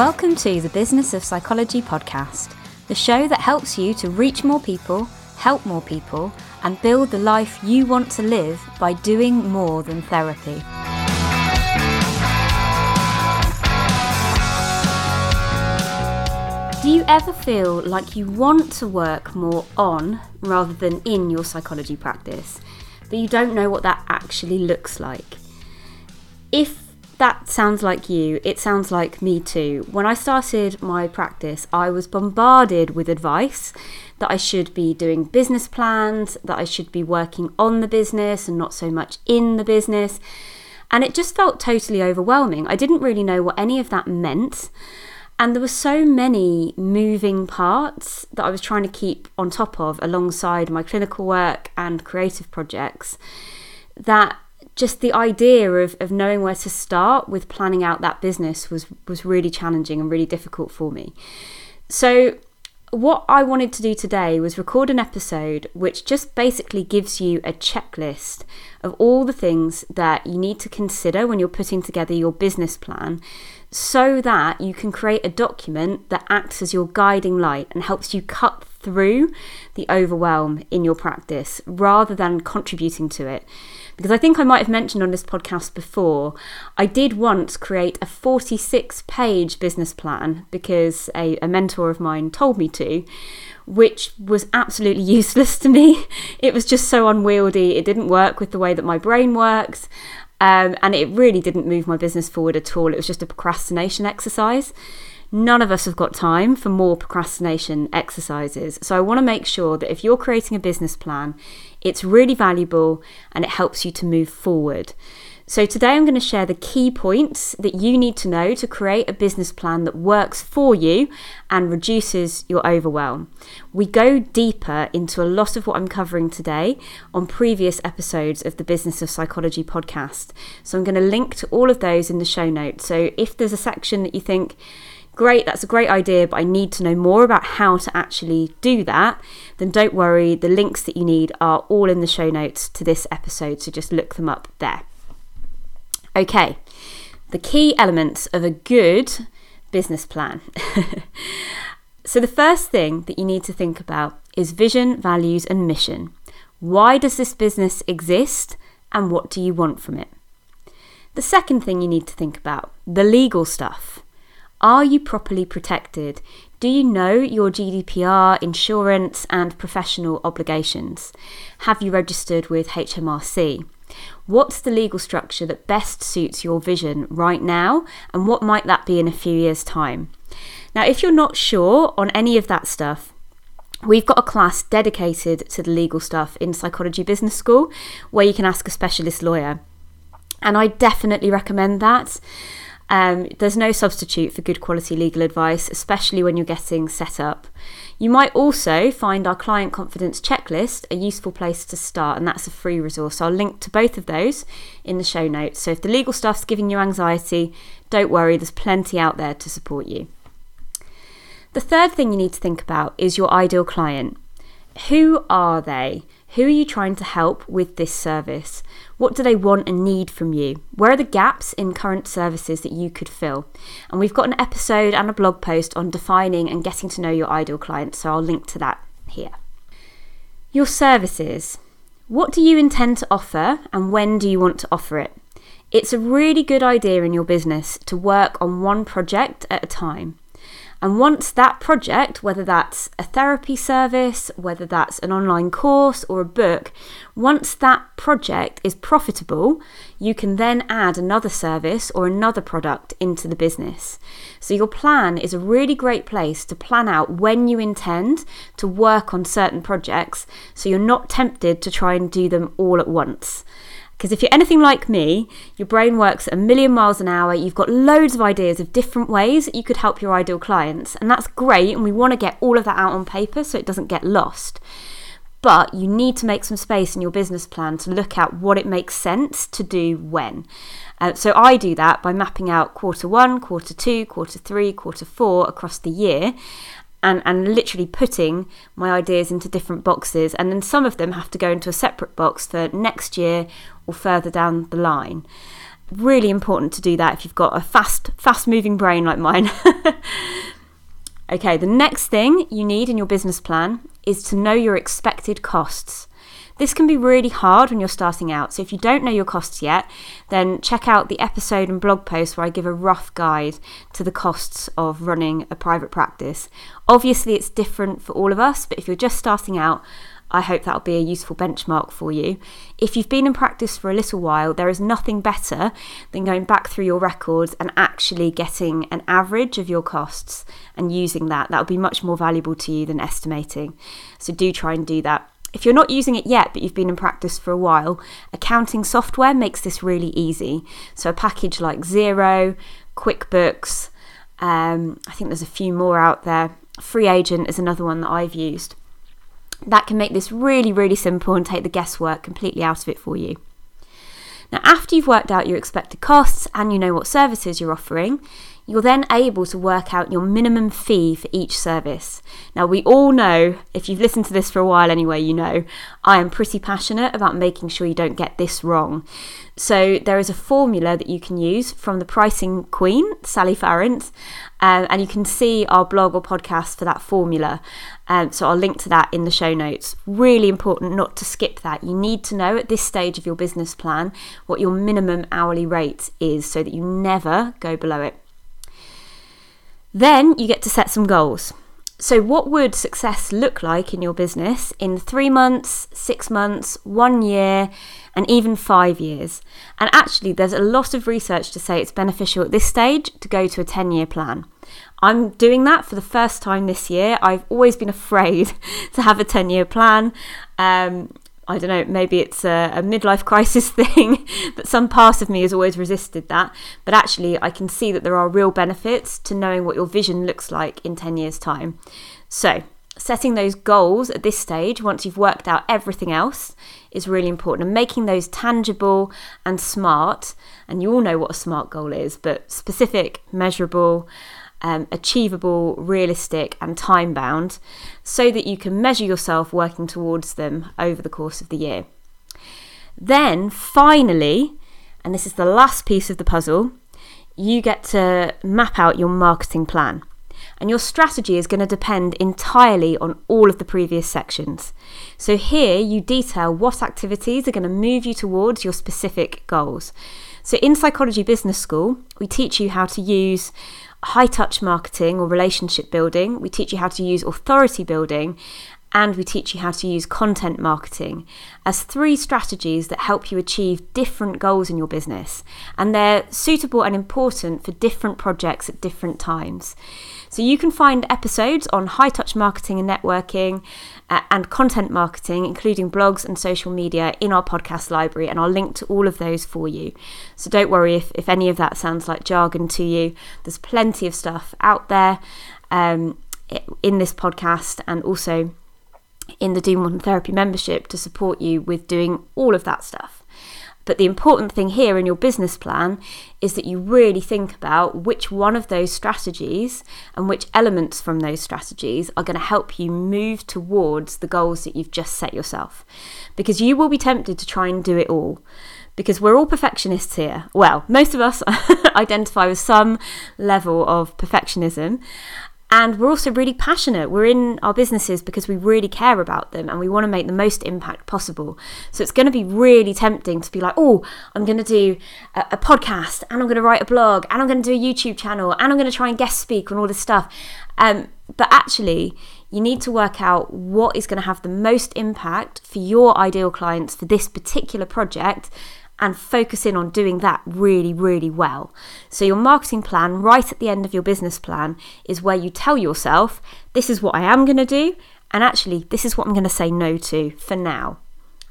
Welcome to the Business of Psychology podcast, the show that helps you to reach more people, help more people, and build the life you want to live by doing more than therapy. Do you ever feel like you want to work more on rather than in your psychology practice, but you don't know what that actually looks like? If that sounds like you. It sounds like me too. When I started my practice, I was bombarded with advice that I should be doing business plans, that I should be working on the business and not so much in the business. And it just felt totally overwhelming. I didn't really know what any of that meant. And there were so many moving parts that I was trying to keep on top of alongside my clinical work and creative projects that just the idea of, of knowing where to start with planning out that business was was really challenging and really difficult for me. So what I wanted to do today was record an episode which just basically gives you a checklist of all the things that you need to consider when you're putting together your business plan so that you can create a document that acts as your guiding light and helps you cut through the overwhelm in your practice rather than contributing to it. Because I think I might have mentioned on this podcast before, I did once create a 46 page business plan because a, a mentor of mine told me to, which was absolutely useless to me. It was just so unwieldy, it didn't work with the way that my brain works. Um, and it really didn't move my business forward at all. It was just a procrastination exercise. None of us have got time for more procrastination exercises. So I want to make sure that if you're creating a business plan, it's really valuable and it helps you to move forward. So, today I'm going to share the key points that you need to know to create a business plan that works for you and reduces your overwhelm. We go deeper into a lot of what I'm covering today on previous episodes of the Business of Psychology podcast. So, I'm going to link to all of those in the show notes. So, if there's a section that you think, great, that's a great idea, but I need to know more about how to actually do that, then don't worry, the links that you need are all in the show notes to this episode, so just look them up there. Okay, the key elements of a good business plan. so, the first thing that you need to think about is vision, values, and mission. Why does this business exist, and what do you want from it? The second thing you need to think about the legal stuff. Are you properly protected? Do you know your GDPR, insurance, and professional obligations? Have you registered with HMRC? What's the legal structure that best suits your vision right now, and what might that be in a few years' time? Now, if you're not sure on any of that stuff, We've got a class dedicated to the legal stuff in Psychology Business School where you can ask a specialist lawyer. And I definitely recommend that. Um, there's no substitute for good quality legal advice, especially when you're getting set up. You might also find our client confidence checklist a useful place to start, and that's a free resource. I'll link to both of those in the show notes. So if the legal stuff's giving you anxiety, don't worry, there's plenty out there to support you. The third thing you need to think about is your ideal client. Who are they? Who are you trying to help with this service? What do they want and need from you? Where are the gaps in current services that you could fill? And we've got an episode and a blog post on defining and getting to know your ideal client, so I'll link to that here. Your services. What do you intend to offer and when do you want to offer it? It's a really good idea in your business to work on one project at a time. And once that project, whether that's a therapy service, whether that's an online course or a book, once that project is profitable, you can then add another service or another product into the business. So, your plan is a really great place to plan out when you intend to work on certain projects so you're not tempted to try and do them all at once. Because if you're anything like me, your brain works a million miles an hour. You've got loads of ideas of different ways that you could help your ideal clients. And that's great. And we want to get all of that out on paper so it doesn't get lost. But you need to make some space in your business plan to look at what it makes sense to do when. Uh, so I do that by mapping out quarter one, quarter two, quarter three, quarter four across the year and, and literally putting my ideas into different boxes. And then some of them have to go into a separate box for next year or further down the line. really important to do that if you've got a fast, fast moving brain like mine. okay, the next thing you need in your business plan is to know your expected costs. This can be really hard when you're starting out. So if you don't know your costs yet, then check out the episode and blog post where I give a rough guide to the costs of running a private practice. Obviously, it's different for all of us, but if you're just starting out, I hope that'll be a useful benchmark for you. If you've been in practice for a little while, there is nothing better than going back through your records and actually getting an average of your costs and using that. That will be much more valuable to you than estimating. So do try and do that. If you're not using it yet, but you've been in practice for a while, accounting software makes this really easy. So, a package like Xero, QuickBooks, um, I think there's a few more out there. FreeAgent is another one that I've used. That can make this really, really simple and take the guesswork completely out of it for you. Now, after you've worked out your expected costs and you know what services you're offering, you're then able to work out your minimum fee for each service. Now, we all know, if you've listened to this for a while anyway, you know, I am pretty passionate about making sure you don't get this wrong. So, there is a formula that you can use from the pricing queen, Sally Farrant, um, and you can see our blog or podcast for that formula. Um, so, I'll link to that in the show notes. Really important not to skip that. You need to know at this stage of your business plan what your minimum hourly rate is so that you never go below it. Then you get to set some goals. So, what would success look like in your business in three months, six months, one year, and even five years? And actually, there's a lot of research to say it's beneficial at this stage to go to a 10 year plan. I'm doing that for the first time this year. I've always been afraid to have a 10 year plan. Um, I don't know, maybe it's a, a, midlife crisis thing, but some part of me has always resisted that. But actually, I can see that there are real benefits to knowing what your vision looks like in 10 years' time. So, setting those goals at this stage, once you've worked out everything else, is really important. And making those tangible and smart, and you all know what a smart goal is, but specific, measurable, um, achievable, realistic, and time bound so that you can measure yourself working towards them over the course of the year. Then, finally, and this is the last piece of the puzzle, you get to map out your marketing plan. And your strategy is going to depend entirely on all of the previous sections. So, here you detail what activities are going to move you towards your specific goals. So, in Psychology Business School, we teach you how to use high touch marketing or relationship building. We teach you how to use authority building and we teach you how to use content marketing as three strategies that help you achieve different goals in your business. And they're suitable and important for different projects at different times. So you can find episodes on high touch marketing and networking uh, and content marketing, including blogs and social media, in our podcast library. And I'll link to all of those for you. So don't worry if, if any of that sounds like jargon to you. There's plenty of stuff out there um, in this podcast and also in the Do More Than Therapy membership to support you with doing all of that stuff. But the important thing here in your business plan is that you really think about which one of those strategies and which elements from those strategies are going to help you move towards the goals that you've just set yourself. Because you will be tempted to try and do it all. Because we're all perfectionists here. Well, most of us identify with some level of perfectionism. And we're also really passionate. We're in our businesses because we really care about them and we want to make the most impact possible. So it's going to be really tempting to be like, oh, I'm going to do a, a podcast and I'm going to write a blog and I'm going to do a YouTube channel and I'm going to try and guest speak on all this stuff. Um, but actually, you need to work out what is going to have the most impact for your ideal clients for this particular project and focus in on doing that really, really well. So, your marketing plan, right at the end of your business plan, is where you tell yourself, this is what I am going to do, and actually, this is what I'm going to say no to for now.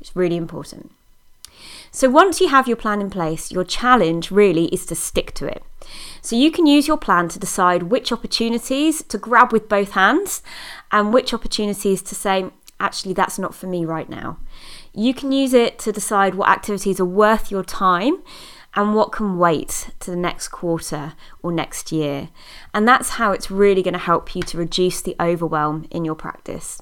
It's really important. So, once you have your plan in place, your challenge really is to stick to it. So, you can use your plan to decide which opportunities to grab with both hands and which opportunities to say, actually, that's not for me right now. You can use it to decide what activities are worth your time and what can wait to the next quarter or next year. And that's how it's really going to help you to reduce the overwhelm in your practice.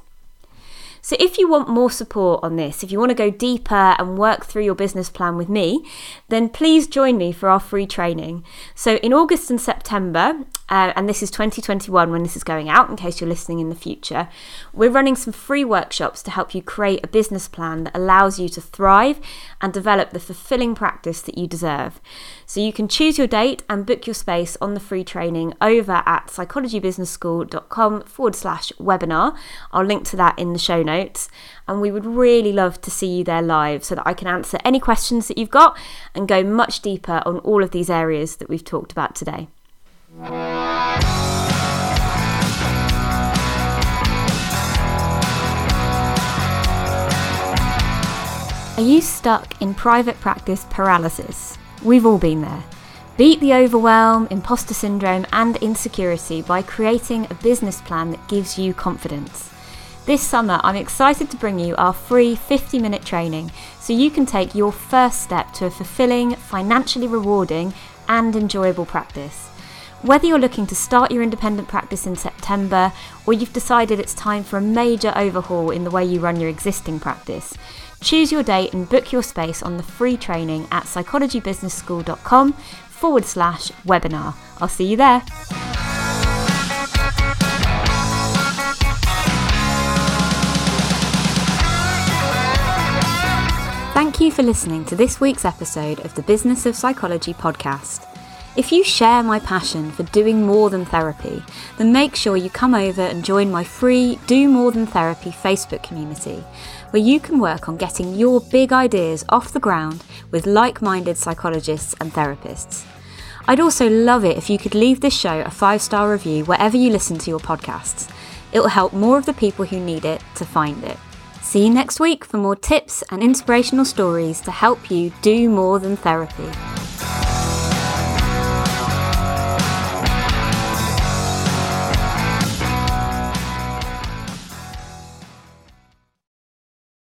So, if you want more support on this, if you want to go deeper and work through your business plan with me, then please join me for our free training. So, in August and September, uh, and this is 2021 when this is going out, in case you're listening in the future, we're running some free workshops to help you create a business plan that allows you to thrive and develop the fulfilling practice that you deserve. So, you can choose your date and book your space on the free training over at psychologybusinessschool.com forward slash webinar. I'll link to that in the show notes notes. And we would really love to see you there live so that I can answer any questions that you've got and go much deeper on all of these areas that we've talked about today. Are you stuck in private practice paralysis? We've all been there. Beat the overwhelm, imposter syndrome, and insecurity by creating a business plan that gives you confidence. This summer, I'm excited to bring you our free 50 minute training so you can take your first step to a fulfilling, financially rewarding, and enjoyable practice. Whether you're looking to start your independent practice in September or you've decided it's time for a major overhaul in the way you run your existing practice, choose your date and book your space on the free training at psychologybusinessschool.com forward slash webinar. I'll see you there. Thank you for listening to this week's episode of the Business of Psychology podcast. If you share my passion for doing more than therapy, then make sure you come over and join my free Do More Than Therapy Facebook community, where you can work on getting your big ideas off the ground with like minded psychologists and therapists. I'd also love it if you could leave this show a five star review wherever you listen to your podcasts. It will help more of the people who need it to find it. See you next week for more tips and inspirational stories to help you do more than therapy.